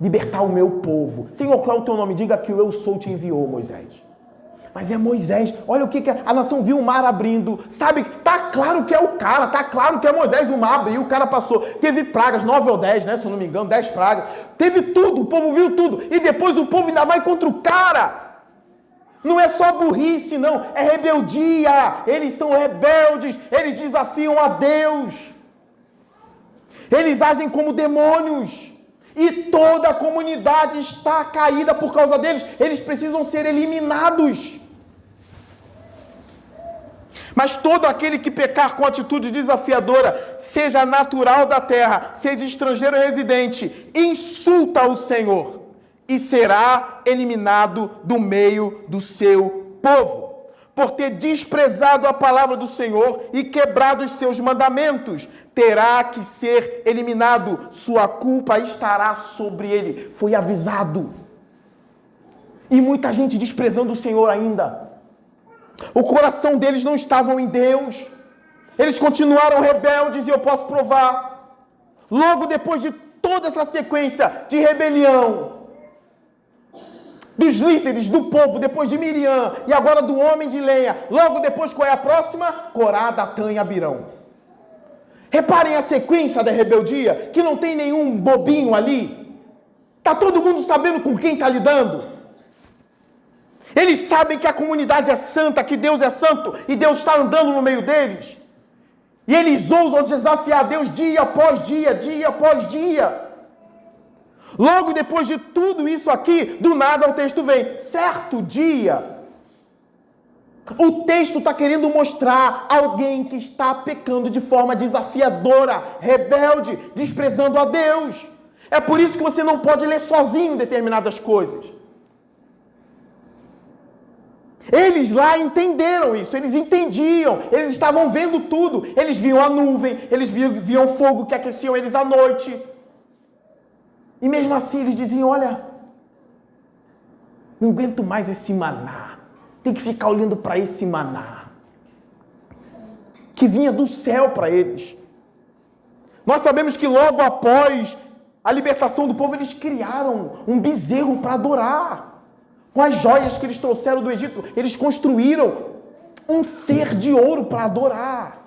[SPEAKER 1] libertar o meu povo. Senhor, qual é o teu nome? Diga que o eu sou te enviou, Moisés. Mas é Moisés. Olha o que, que a nação viu o mar abrindo. Sabe? Tá claro que é o cara, tá claro que é Moisés. O mar abriu, o cara passou. Teve pragas, nove ou dez, né? Se eu não me engano, dez pragas. Teve tudo, o povo viu tudo. E depois o povo ainda vai contra o cara. Não é só burrice, não, é rebeldia. Eles são rebeldes, eles desafiam a Deus. Eles agem como demônios. E toda a comunidade está caída por causa deles. Eles precisam ser eliminados. Mas todo aquele que pecar com atitude desafiadora, seja natural da terra, seja estrangeiro residente, insulta o Senhor e será eliminado do meio do seu povo, por ter desprezado a palavra do Senhor e quebrado os seus mandamentos. Terá que ser eliminado, sua culpa estará sobre ele. Foi avisado. E muita gente desprezando o Senhor ainda. O coração deles não estava em Deus. Eles continuaram rebeldes e eu posso provar. Logo depois de toda essa sequência de rebelião, dos líderes do povo, depois de Miriam, e agora do homem de lenha. Logo depois, qual é a próxima? Corá, Datã e Abirão. Reparem a sequência da rebeldia, que não tem nenhum bobinho ali. Está todo mundo sabendo com quem está lidando. Eles sabem que a comunidade é santa, que Deus é santo, e Deus está andando no meio deles. E eles ousam desafiar Deus dia após dia, dia após dia. Logo depois de tudo isso aqui, do nada o texto vem. Certo dia, o texto está querendo mostrar alguém que está pecando de forma desafiadora, rebelde, desprezando a Deus. É por isso que você não pode ler sozinho determinadas coisas. Eles lá entenderam isso, eles entendiam, eles estavam vendo tudo. Eles viam a nuvem, eles viam, viam fogo que aqueciam eles à noite. E mesmo assim eles diziam: Olha, não aguento mais esse maná. Tem que ficar olhando para esse maná. Que vinha do céu para eles. Nós sabemos que logo após a libertação do povo, eles criaram um bezerro para adorar. Com as joias que eles trouxeram do Egito, eles construíram um ser de ouro para adorar.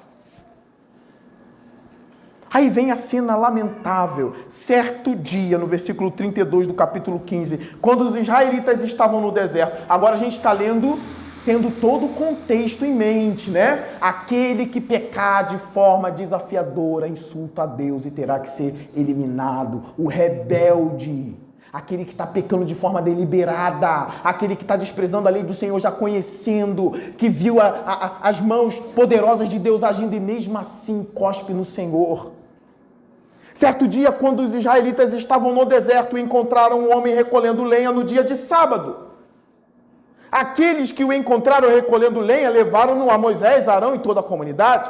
[SPEAKER 1] Aí vem a cena lamentável. Certo dia, no versículo 32 do capítulo 15, quando os israelitas estavam no deserto. Agora a gente está lendo, tendo todo o contexto em mente, né? Aquele que pecar de forma desafiadora insulta a Deus e terá que ser eliminado. O rebelde aquele que está pecando de forma deliberada, aquele que está desprezando a lei do Senhor, já conhecendo, que viu a, a, as mãos poderosas de Deus agindo e mesmo assim cospe no Senhor. Certo dia, quando os israelitas estavam no deserto, encontraram um homem recolhendo lenha no dia de sábado. Aqueles que o encontraram recolhendo lenha levaram-no a Moisés, Arão e toda a comunidade,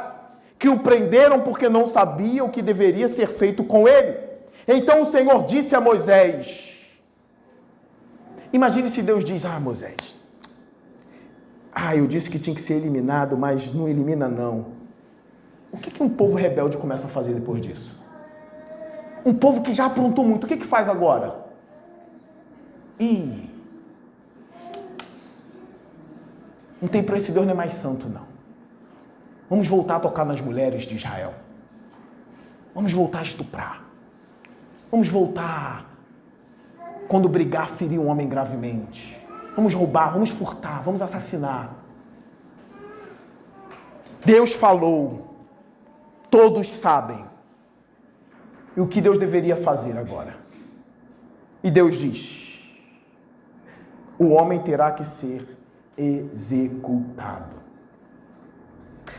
[SPEAKER 1] que o prenderam porque não sabiam o que deveria ser feito com ele. Então o Senhor disse a Moisés: Imagine se Deus diz: Ah, Moisés, ah, eu disse que tinha que ser eliminado, mas não elimina não. O que, que um povo rebelde começa a fazer depois disso? Um povo que já aprontou muito, o que, que faz agora? Ih, não tem para esse Deus não é mais santo, não. Vamos voltar a tocar nas mulheres de Israel. Vamos voltar a estuprar. Vamos voltar quando brigar, ferir um homem gravemente. Vamos roubar, vamos furtar, vamos assassinar. Deus falou, todos sabem. E o que Deus deveria fazer agora? E Deus diz: o homem terá que ser executado.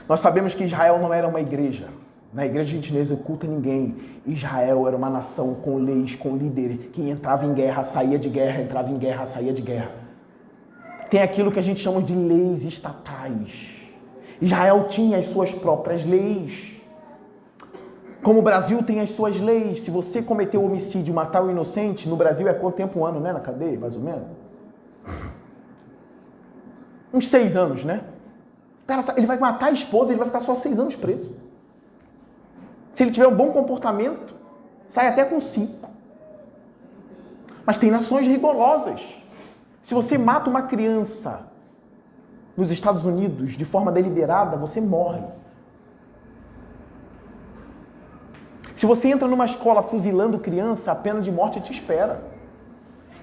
[SPEAKER 1] Nós sabemos que Israel não era uma igreja. Na igreja a gente não ninguém. Israel era uma nação com leis, com líderes, que entrava em guerra, saía de guerra, entrava em guerra, saía de guerra. Tem aquilo que a gente chama de leis estatais. Israel tinha as suas próprias leis. Como o Brasil tem as suas leis. Se você cometeu homicídio, matar o inocente, no Brasil é quanto tempo um ano, né? Na cadeia, mais ou menos? Uns seis anos, né? O cara, ele vai matar a esposa, ele vai ficar só seis anos preso. Se ele tiver um bom comportamento, sai até com cinco. Mas tem nações rigorosas. Se você mata uma criança nos Estados Unidos de forma deliberada, você morre. Se você entra numa escola fuzilando criança, a pena de morte te espera.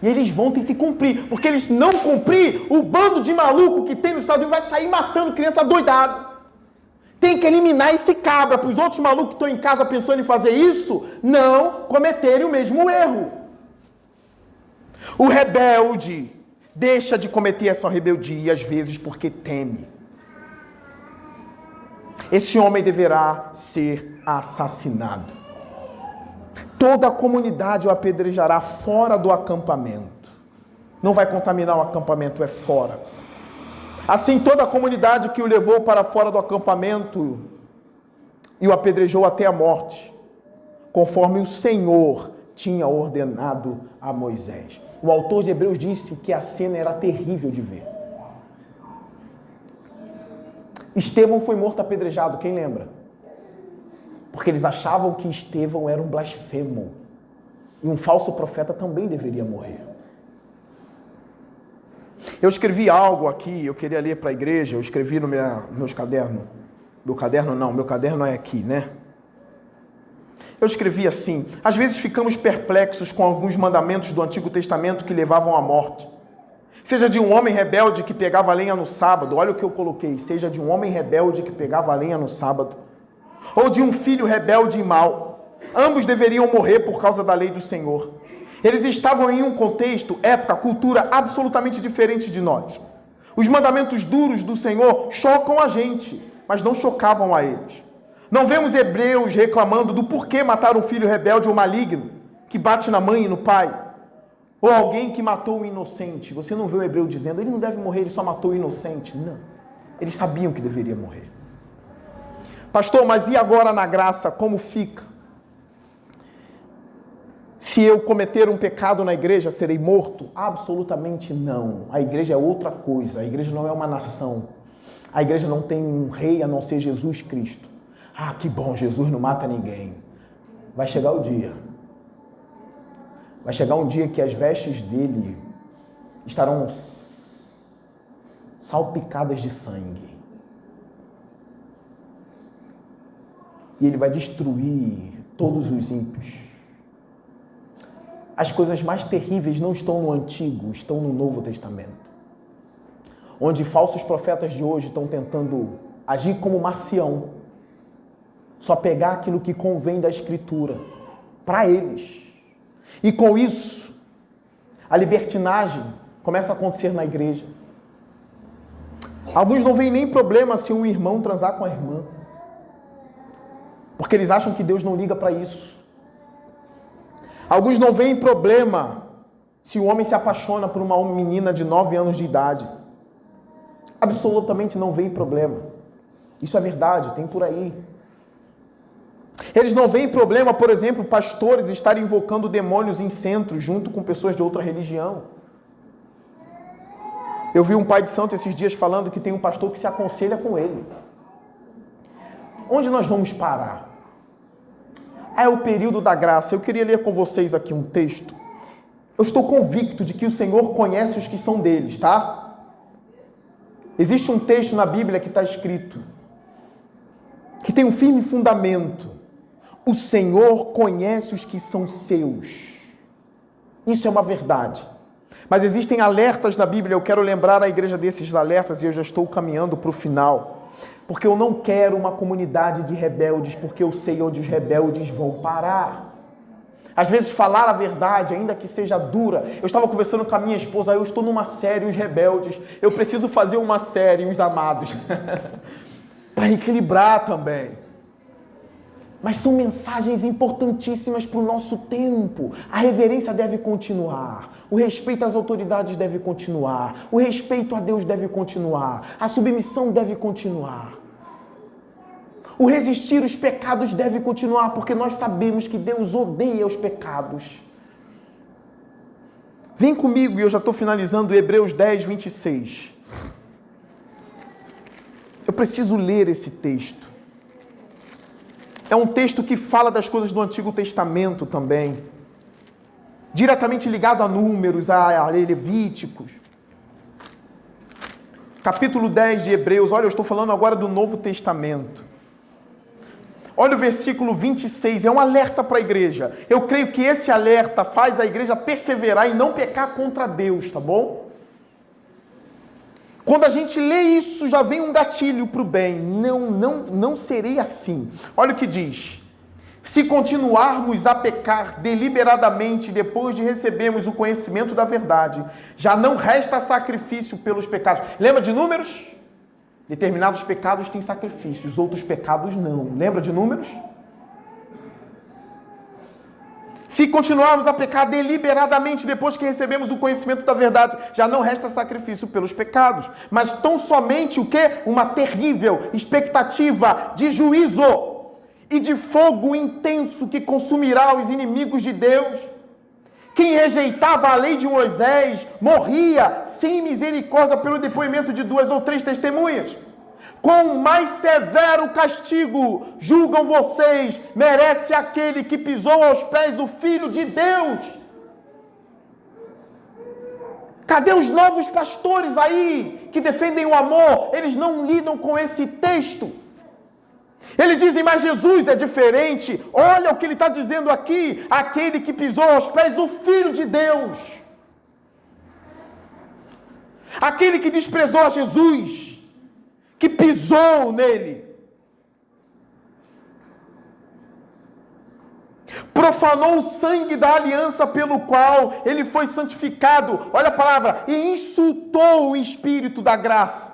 [SPEAKER 1] E eles vão ter que cumprir, porque eles não cumprir, o bando de maluco que tem nos Estados vai sair matando criança doidado. Tem que eliminar esse cabra para os outros malucos que estão em casa pensando em fazer isso não cometerem o mesmo erro. O rebelde deixa de cometer essa rebeldia às vezes porque teme. Esse homem deverá ser assassinado. Toda a comunidade o apedrejará fora do acampamento. Não vai contaminar o acampamento, é fora. Assim, toda a comunidade que o levou para fora do acampamento e o apedrejou até a morte, conforme o Senhor tinha ordenado a Moisés. O autor de Hebreus disse que a cena era terrível de ver. Estevão foi morto apedrejado, quem lembra? Porque eles achavam que Estevão era um blasfemo. E um falso profeta também deveria morrer. Eu escrevi algo aqui, eu queria ler para a igreja, eu escrevi no meu, meus cadernos. Meu caderno não, meu caderno é aqui, né? Eu escrevi assim: às vezes ficamos perplexos com alguns mandamentos do Antigo Testamento que levavam à morte. Seja de um homem rebelde que pegava lenha no sábado, olha o que eu coloquei: seja de um homem rebelde que pegava lenha no sábado, ou de um filho rebelde e mau. Ambos deveriam morrer por causa da lei do Senhor. Eles estavam em um contexto, época, cultura absolutamente diferente de nós. Os mandamentos duros do Senhor chocam a gente, mas não chocavam a eles. Não vemos hebreus reclamando do porquê matar um filho rebelde ou maligno, que bate na mãe e no pai. Ou alguém que matou um inocente. Você não vê o hebreu dizendo, ele não deve morrer, ele só matou o inocente. Não. Eles sabiam que deveria morrer. Pastor, mas e agora na graça, como fica? Se eu cometer um pecado na igreja, serei morto? Absolutamente não. A igreja é outra coisa. A igreja não é uma nação. A igreja não tem um rei a não ser Jesus Cristo. Ah, que bom, Jesus não mata ninguém. Vai chegar o dia. Vai chegar um dia que as vestes dele estarão salpicadas de sangue. E ele vai destruir todos os ímpios. As coisas mais terríveis não estão no Antigo, estão no Novo Testamento. Onde falsos profetas de hoje estão tentando agir como Marcião, só pegar aquilo que convém da Escritura para eles. E com isso, a libertinagem começa a acontecer na igreja. Alguns não veem nem problema se um irmão transar com a irmã, porque eles acham que Deus não liga para isso. Alguns não veem problema se o homem se apaixona por uma menina de 9 anos de idade. Absolutamente não veem problema. Isso é verdade, tem por aí. Eles não veem problema, por exemplo, pastores estarem invocando demônios em centros junto com pessoas de outra religião. Eu vi um pai de santo esses dias falando que tem um pastor que se aconselha com ele. Onde nós vamos parar? É o período da graça. Eu queria ler com vocês aqui um texto Eu estou convicto de que o Senhor conhece os que são deles, tá? Existe um texto na Bíblia que está escrito, que tem um firme fundamento. O Senhor conhece os que são seus. Isso é uma verdade. Mas existem alertas na Bíblia, eu quero lembrar a igreja desses alertas e eu já estou caminhando para o final. Porque eu não quero uma comunidade de rebeldes, porque eu sei onde os rebeldes vão parar. Às vezes falar a verdade, ainda que seja dura. Eu estava conversando com a minha esposa, eu estou numa série Os Rebeldes. Eu preciso fazer uma série Os Amados. Para equilibrar também. Mas são mensagens importantíssimas para o nosso tempo. A reverência deve continuar. O respeito às autoridades deve continuar. O respeito a Deus deve continuar. A submissão deve continuar. O resistir os pecados deve continuar, porque nós sabemos que Deus odeia os pecados. Vem comigo, e eu já estou finalizando Hebreus 10, 26. Eu preciso ler esse texto. É um texto que fala das coisas do Antigo Testamento também, diretamente ligado a números, a Levíticos. Capítulo 10 de Hebreus, olha, eu estou falando agora do Novo Testamento. Olha o versículo 26, é um alerta para a igreja. Eu creio que esse alerta faz a igreja perseverar e não pecar contra Deus, tá bom? Quando a gente lê isso, já vem um gatilho para o bem. Não, não, não serei assim. Olha o que diz. Se continuarmos a pecar deliberadamente depois de recebermos o conhecimento da verdade, já não resta sacrifício pelos pecados. Lembra de números? Determinados pecados têm sacrifícios, outros pecados não. Lembra de números? Se continuarmos a pecar deliberadamente depois que recebemos o conhecimento da verdade, já não resta sacrifício pelos pecados, mas tão somente o que? Uma terrível expectativa de juízo e de fogo intenso que consumirá os inimigos de Deus. Quem rejeitava a lei de Moisés morria sem misericórdia pelo depoimento de duas ou três testemunhas. Com mais severo castigo julgam vocês, merece aquele que pisou aos pés o Filho de Deus. Cadê os novos pastores aí que defendem o amor? Eles não lidam com esse texto. Eles dizem, mas Jesus é diferente. Olha o que ele está dizendo aqui: aquele que pisou aos pés o Filho de Deus, aquele que desprezou a Jesus, que pisou nele, profanou o sangue da aliança pelo qual ele foi santificado. Olha a palavra, e insultou o Espírito da graça.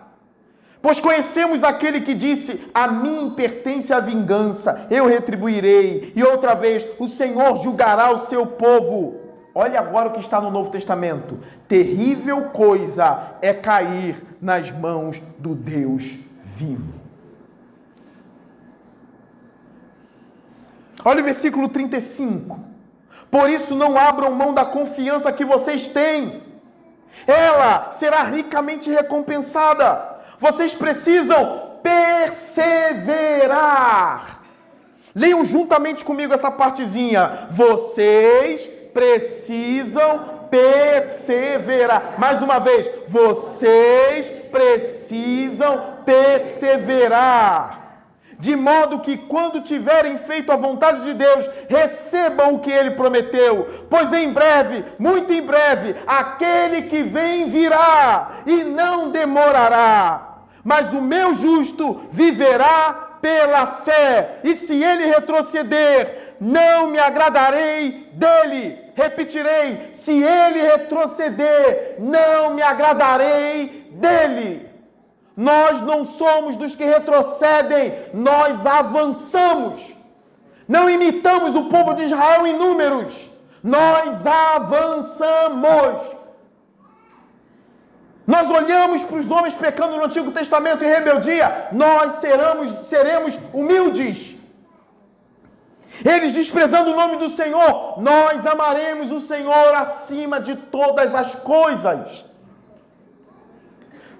[SPEAKER 1] Pois conhecemos aquele que disse: A mim pertence a vingança, eu retribuirei. E outra vez, o Senhor julgará o seu povo. Olha agora o que está no Novo Testamento. Terrível coisa é cair nas mãos do Deus vivo. Olha o versículo 35. Por isso não abram mão da confiança que vocês têm. Ela será ricamente recompensada. Vocês precisam perseverar. Leiam juntamente comigo essa partezinha. Vocês precisam perseverar. Mais uma vez, vocês precisam perseverar. De modo que, quando tiverem feito a vontade de Deus, recebam o que ele prometeu. Pois em breve, muito em breve, aquele que vem virá e não demorará mas o meu justo viverá pela fé, e se ele retroceder, não me agradarei dele. Repetirei: se ele retroceder, não me agradarei dele. Nós não somos dos que retrocedem, nós avançamos. Não imitamos o povo de Israel em números, nós avançamos. Nós olhamos para os homens pecando no Antigo Testamento em rebeldia, nós seremos, seremos humildes. Eles desprezando o nome do Senhor, nós amaremos o Senhor acima de todas as coisas.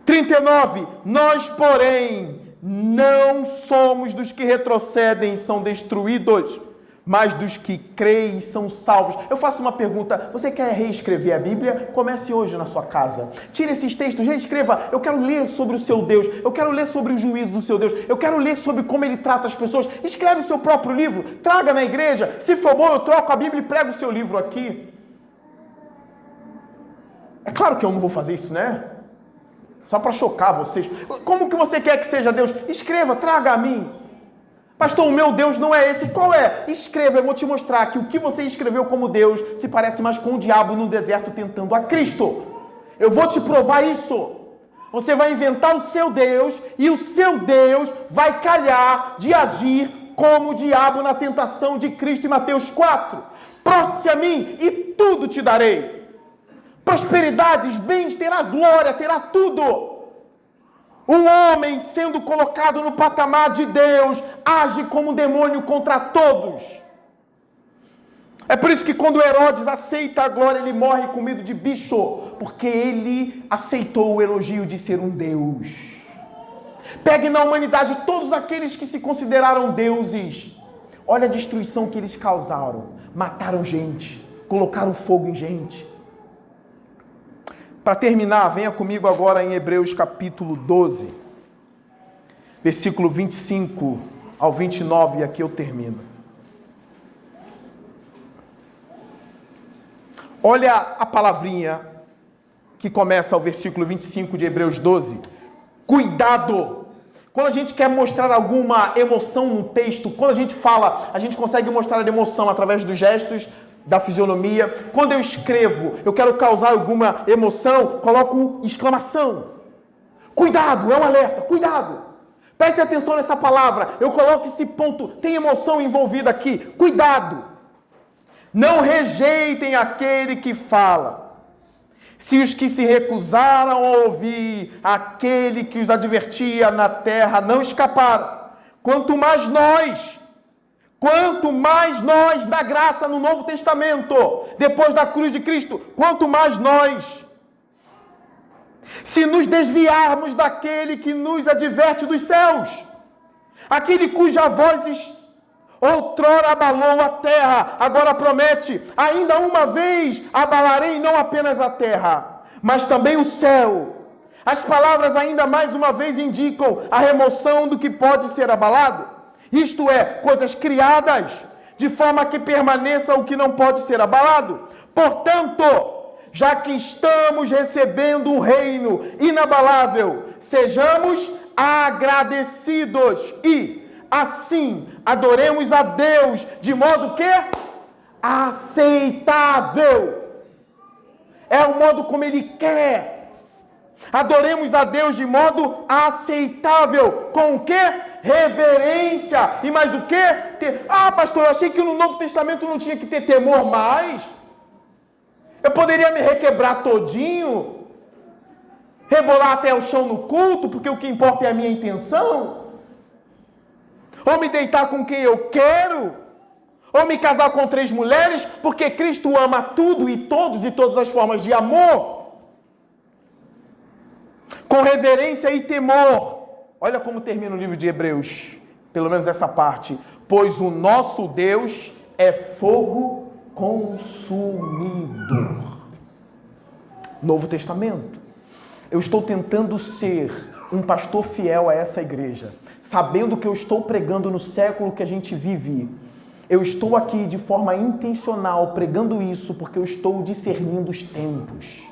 [SPEAKER 1] 39. Nós, porém, não somos dos que retrocedem e são destruídos, mas dos que creem são salvos. Eu faço uma pergunta: você quer reescrever a Bíblia? Comece hoje na sua casa. Tire esses textos, reescreva. Eu quero ler sobre o seu Deus, eu quero ler sobre o juízo do seu Deus, eu quero ler sobre como ele trata as pessoas. Escreve o seu próprio livro, traga na igreja. Se for bom, eu troco a Bíblia e prego o seu livro aqui. É claro que eu não vou fazer isso, né? Só para chocar vocês. Como que você quer que seja Deus? Escreva, traga a mim. Pastor, o meu Deus não é esse. Qual é? Escreva, eu vou te mostrar que o que você escreveu como Deus se parece mais com o diabo no deserto tentando a Cristo. Eu vou te provar isso. Você vai inventar o seu Deus e o seu Deus vai calhar de agir como o diabo na tentação de Cristo em Mateus 4. Proste-se a mim e tudo te darei prosperidades, bens, terá glória, terá tudo. Um homem sendo colocado no patamar de Deus age como um demônio contra todos. É por isso que quando Herodes aceita a glória, ele morre com medo de bicho, porque ele aceitou o elogio de ser um Deus. Pegue na humanidade todos aqueles que se consideraram deuses. Olha a destruição que eles causaram. Mataram gente, colocaram fogo em gente, para terminar, venha comigo agora em Hebreus capítulo 12, versículo 25 ao 29, e aqui eu termino. Olha a palavrinha que começa ao versículo 25 de Hebreus 12. Cuidado! Quando a gente quer mostrar alguma emoção no texto, quando a gente fala, a gente consegue mostrar a emoção através dos gestos, da fisionomia. Quando eu escrevo, eu quero causar alguma emoção, coloco exclamação. Cuidado, é um alerta, cuidado. Preste atenção nessa palavra. Eu coloco esse ponto, tem emoção envolvida aqui. Cuidado. Não rejeitem aquele que fala. Se os que se recusaram a ouvir aquele que os advertia na terra não escaparam, quanto mais nós, Quanto mais nós da graça no Novo Testamento, depois da cruz de Cristo, quanto mais nós. Se nos desviarmos daquele que nos adverte dos céus, aquele cuja voz outrora abalou a terra, agora promete: ainda uma vez abalarei não apenas a terra, mas também o céu. As palavras ainda mais uma vez indicam a remoção do que pode ser abalado isto é, coisas criadas, de forma que permaneça o que não pode ser abalado. Portanto, já que estamos recebendo um reino inabalável, sejamos agradecidos e, assim, adoremos a Deus de modo que aceitável. É o modo como Ele quer Adoremos a Deus de modo aceitável. Com o que? Reverência. E mais o que? Ah, pastor, eu achei que no Novo Testamento não tinha que ter temor mais. Eu poderia me requebrar todinho, rebolar até o chão no culto, porque o que importa é a minha intenção. Ou me deitar com quem eu quero. Ou me casar com três mulheres, porque Cristo ama tudo e todos e todas as formas de amor com reverência e temor. Olha como termina o livro de Hebreus, pelo menos essa parte. Pois o nosso Deus é fogo consumidor. Novo Testamento. Eu estou tentando ser um pastor fiel a essa igreja, sabendo que eu estou pregando no século que a gente vive. Eu estou aqui de forma intencional pregando isso porque eu estou discernindo os tempos.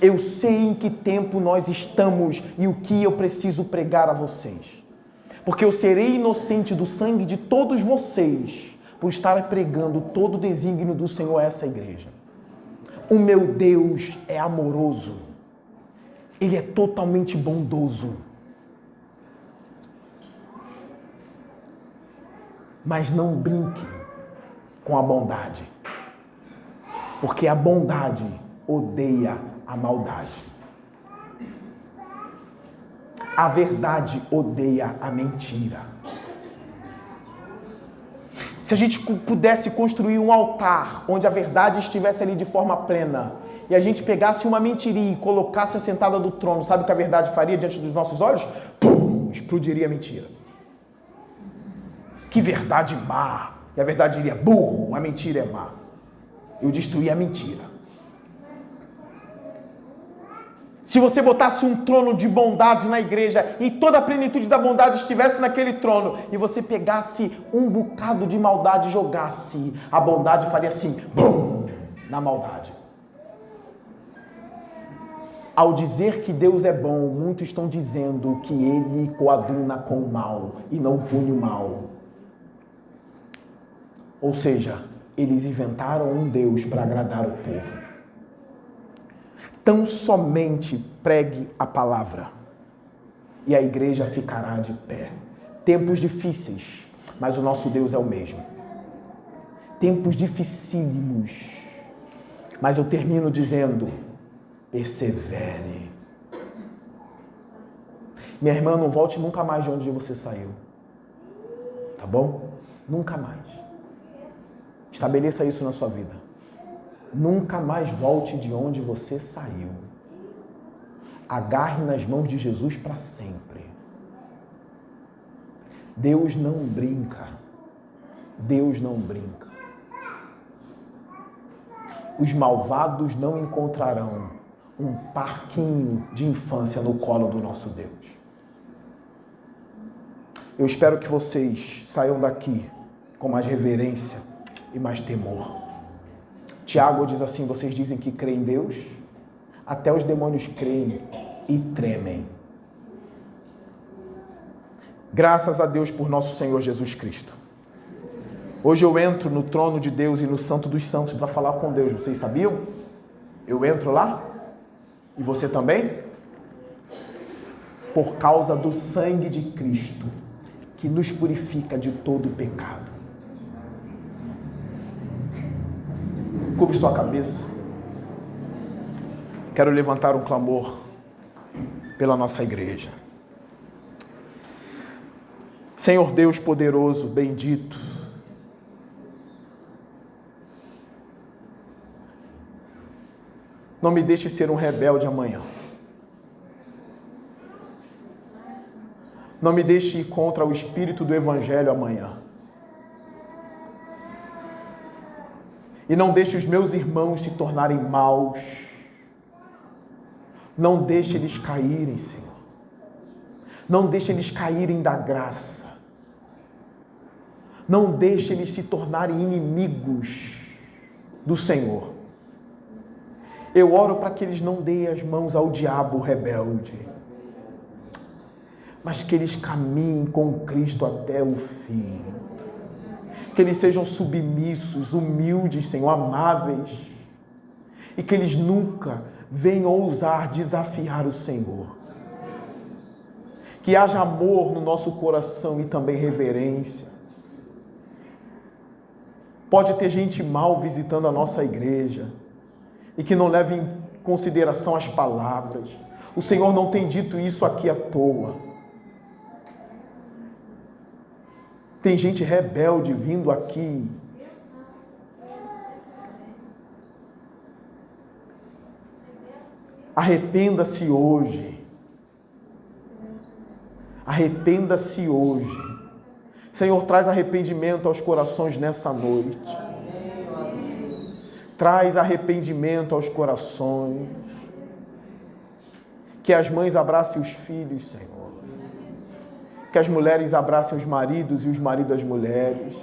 [SPEAKER 1] Eu sei em que tempo nós estamos e o que eu preciso pregar a vocês. Porque eu serei inocente do sangue de todos vocês por estar pregando todo o desígnio do Senhor a essa igreja. O meu Deus é amoroso. Ele é totalmente bondoso. Mas não brinque com a bondade. Porque a bondade odeia a maldade. A verdade odeia a mentira. Se a gente pudesse construir um altar onde a verdade estivesse ali de forma plena, e a gente pegasse uma mentirinha e colocasse assentada do trono, sabe o que a verdade faria diante dos nossos olhos? Pum, explodiria a mentira. Que verdade má! E a verdade diria: burro, a mentira é má. Eu destruí a mentira. Se você botasse um trono de bondade na igreja e toda a plenitude da bondade estivesse naquele trono e você pegasse um bocado de maldade e jogasse, a bondade faria assim, bum, na maldade. Ao dizer que Deus é bom, muitos estão dizendo que ele coaduna com o mal e não pune o mal. Ou seja, eles inventaram um Deus para agradar o povo. Tão somente pregue a palavra e a igreja ficará de pé. Tempos difíceis, mas o nosso Deus é o mesmo. Tempos dificílimos, mas eu termino dizendo: persevere. Minha irmã, não volte nunca mais de onde você saiu. Tá bom? Nunca mais. Estabeleça isso na sua vida. Nunca mais volte de onde você saiu. Agarre nas mãos de Jesus para sempre. Deus não brinca. Deus não brinca. Os malvados não encontrarão um parquinho de infância no colo do nosso Deus. Eu espero que vocês saiam daqui com mais reverência e mais temor. Tiago diz assim: vocês dizem que creem em Deus, até os demônios creem e tremem. Graças a Deus por nosso Senhor Jesus Cristo. Hoje eu entro no trono de Deus e no Santo dos Santos para falar com Deus. Vocês sabiam? Eu entro lá e você também? Por causa do sangue de Cristo, que nos purifica de todo pecado. Curve sua cabeça. Quero levantar um clamor pela nossa igreja. Senhor Deus poderoso, bendito, Não me deixe ser um rebelde amanhã. Não me deixe ir contra o espírito do Evangelho amanhã. E não deixe os meus irmãos se tornarem maus. Não deixe eles caírem, Senhor. Não deixe eles caírem da graça. Não deixe eles se tornarem inimigos do Senhor. Eu oro para que eles não deem as mãos ao diabo rebelde, mas que eles caminhem com Cristo até o fim. Que eles sejam submissos, humildes, Senhor, amáveis. E que eles nunca venham ousar desafiar o Senhor. Que haja amor no nosso coração e também reverência. Pode ter gente mal visitando a nossa igreja e que não leve em consideração as palavras. O Senhor não tem dito isso aqui à toa. Tem gente rebelde vindo aqui. Arrependa-se hoje. Arrependa-se hoje. Senhor, traz arrependimento aos corações nessa noite traz arrependimento aos corações. Que as mães abracem os filhos, Senhor. Que as mulheres abracem os maridos e os maridos as mulheres.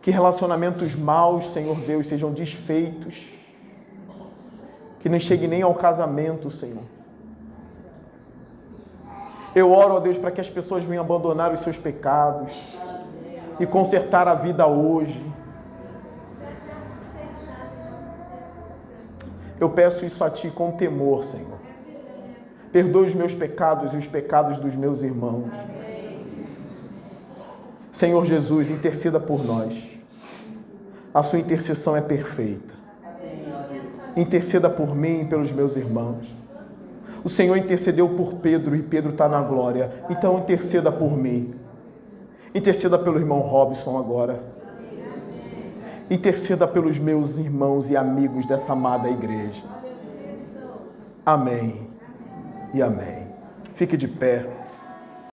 [SPEAKER 1] Que relacionamentos maus, Senhor Deus, sejam desfeitos. Que não chegue nem ao casamento, Senhor. Eu oro, ó Deus, para que as pessoas venham abandonar os seus pecados e consertar a vida hoje Eu peço isso a Ti com temor, Senhor. Perdoe os meus pecados e os pecados dos meus irmãos. Senhor Jesus, interceda por nós. A Sua intercessão é perfeita. Interceda por mim e pelos meus irmãos. O Senhor intercedeu por Pedro e Pedro está na glória. Então interceda por mim. Interceda pelo irmão Robson agora. Interceda pelos meus irmãos e amigos dessa amada igreja. Amém e amém. Fique de pé.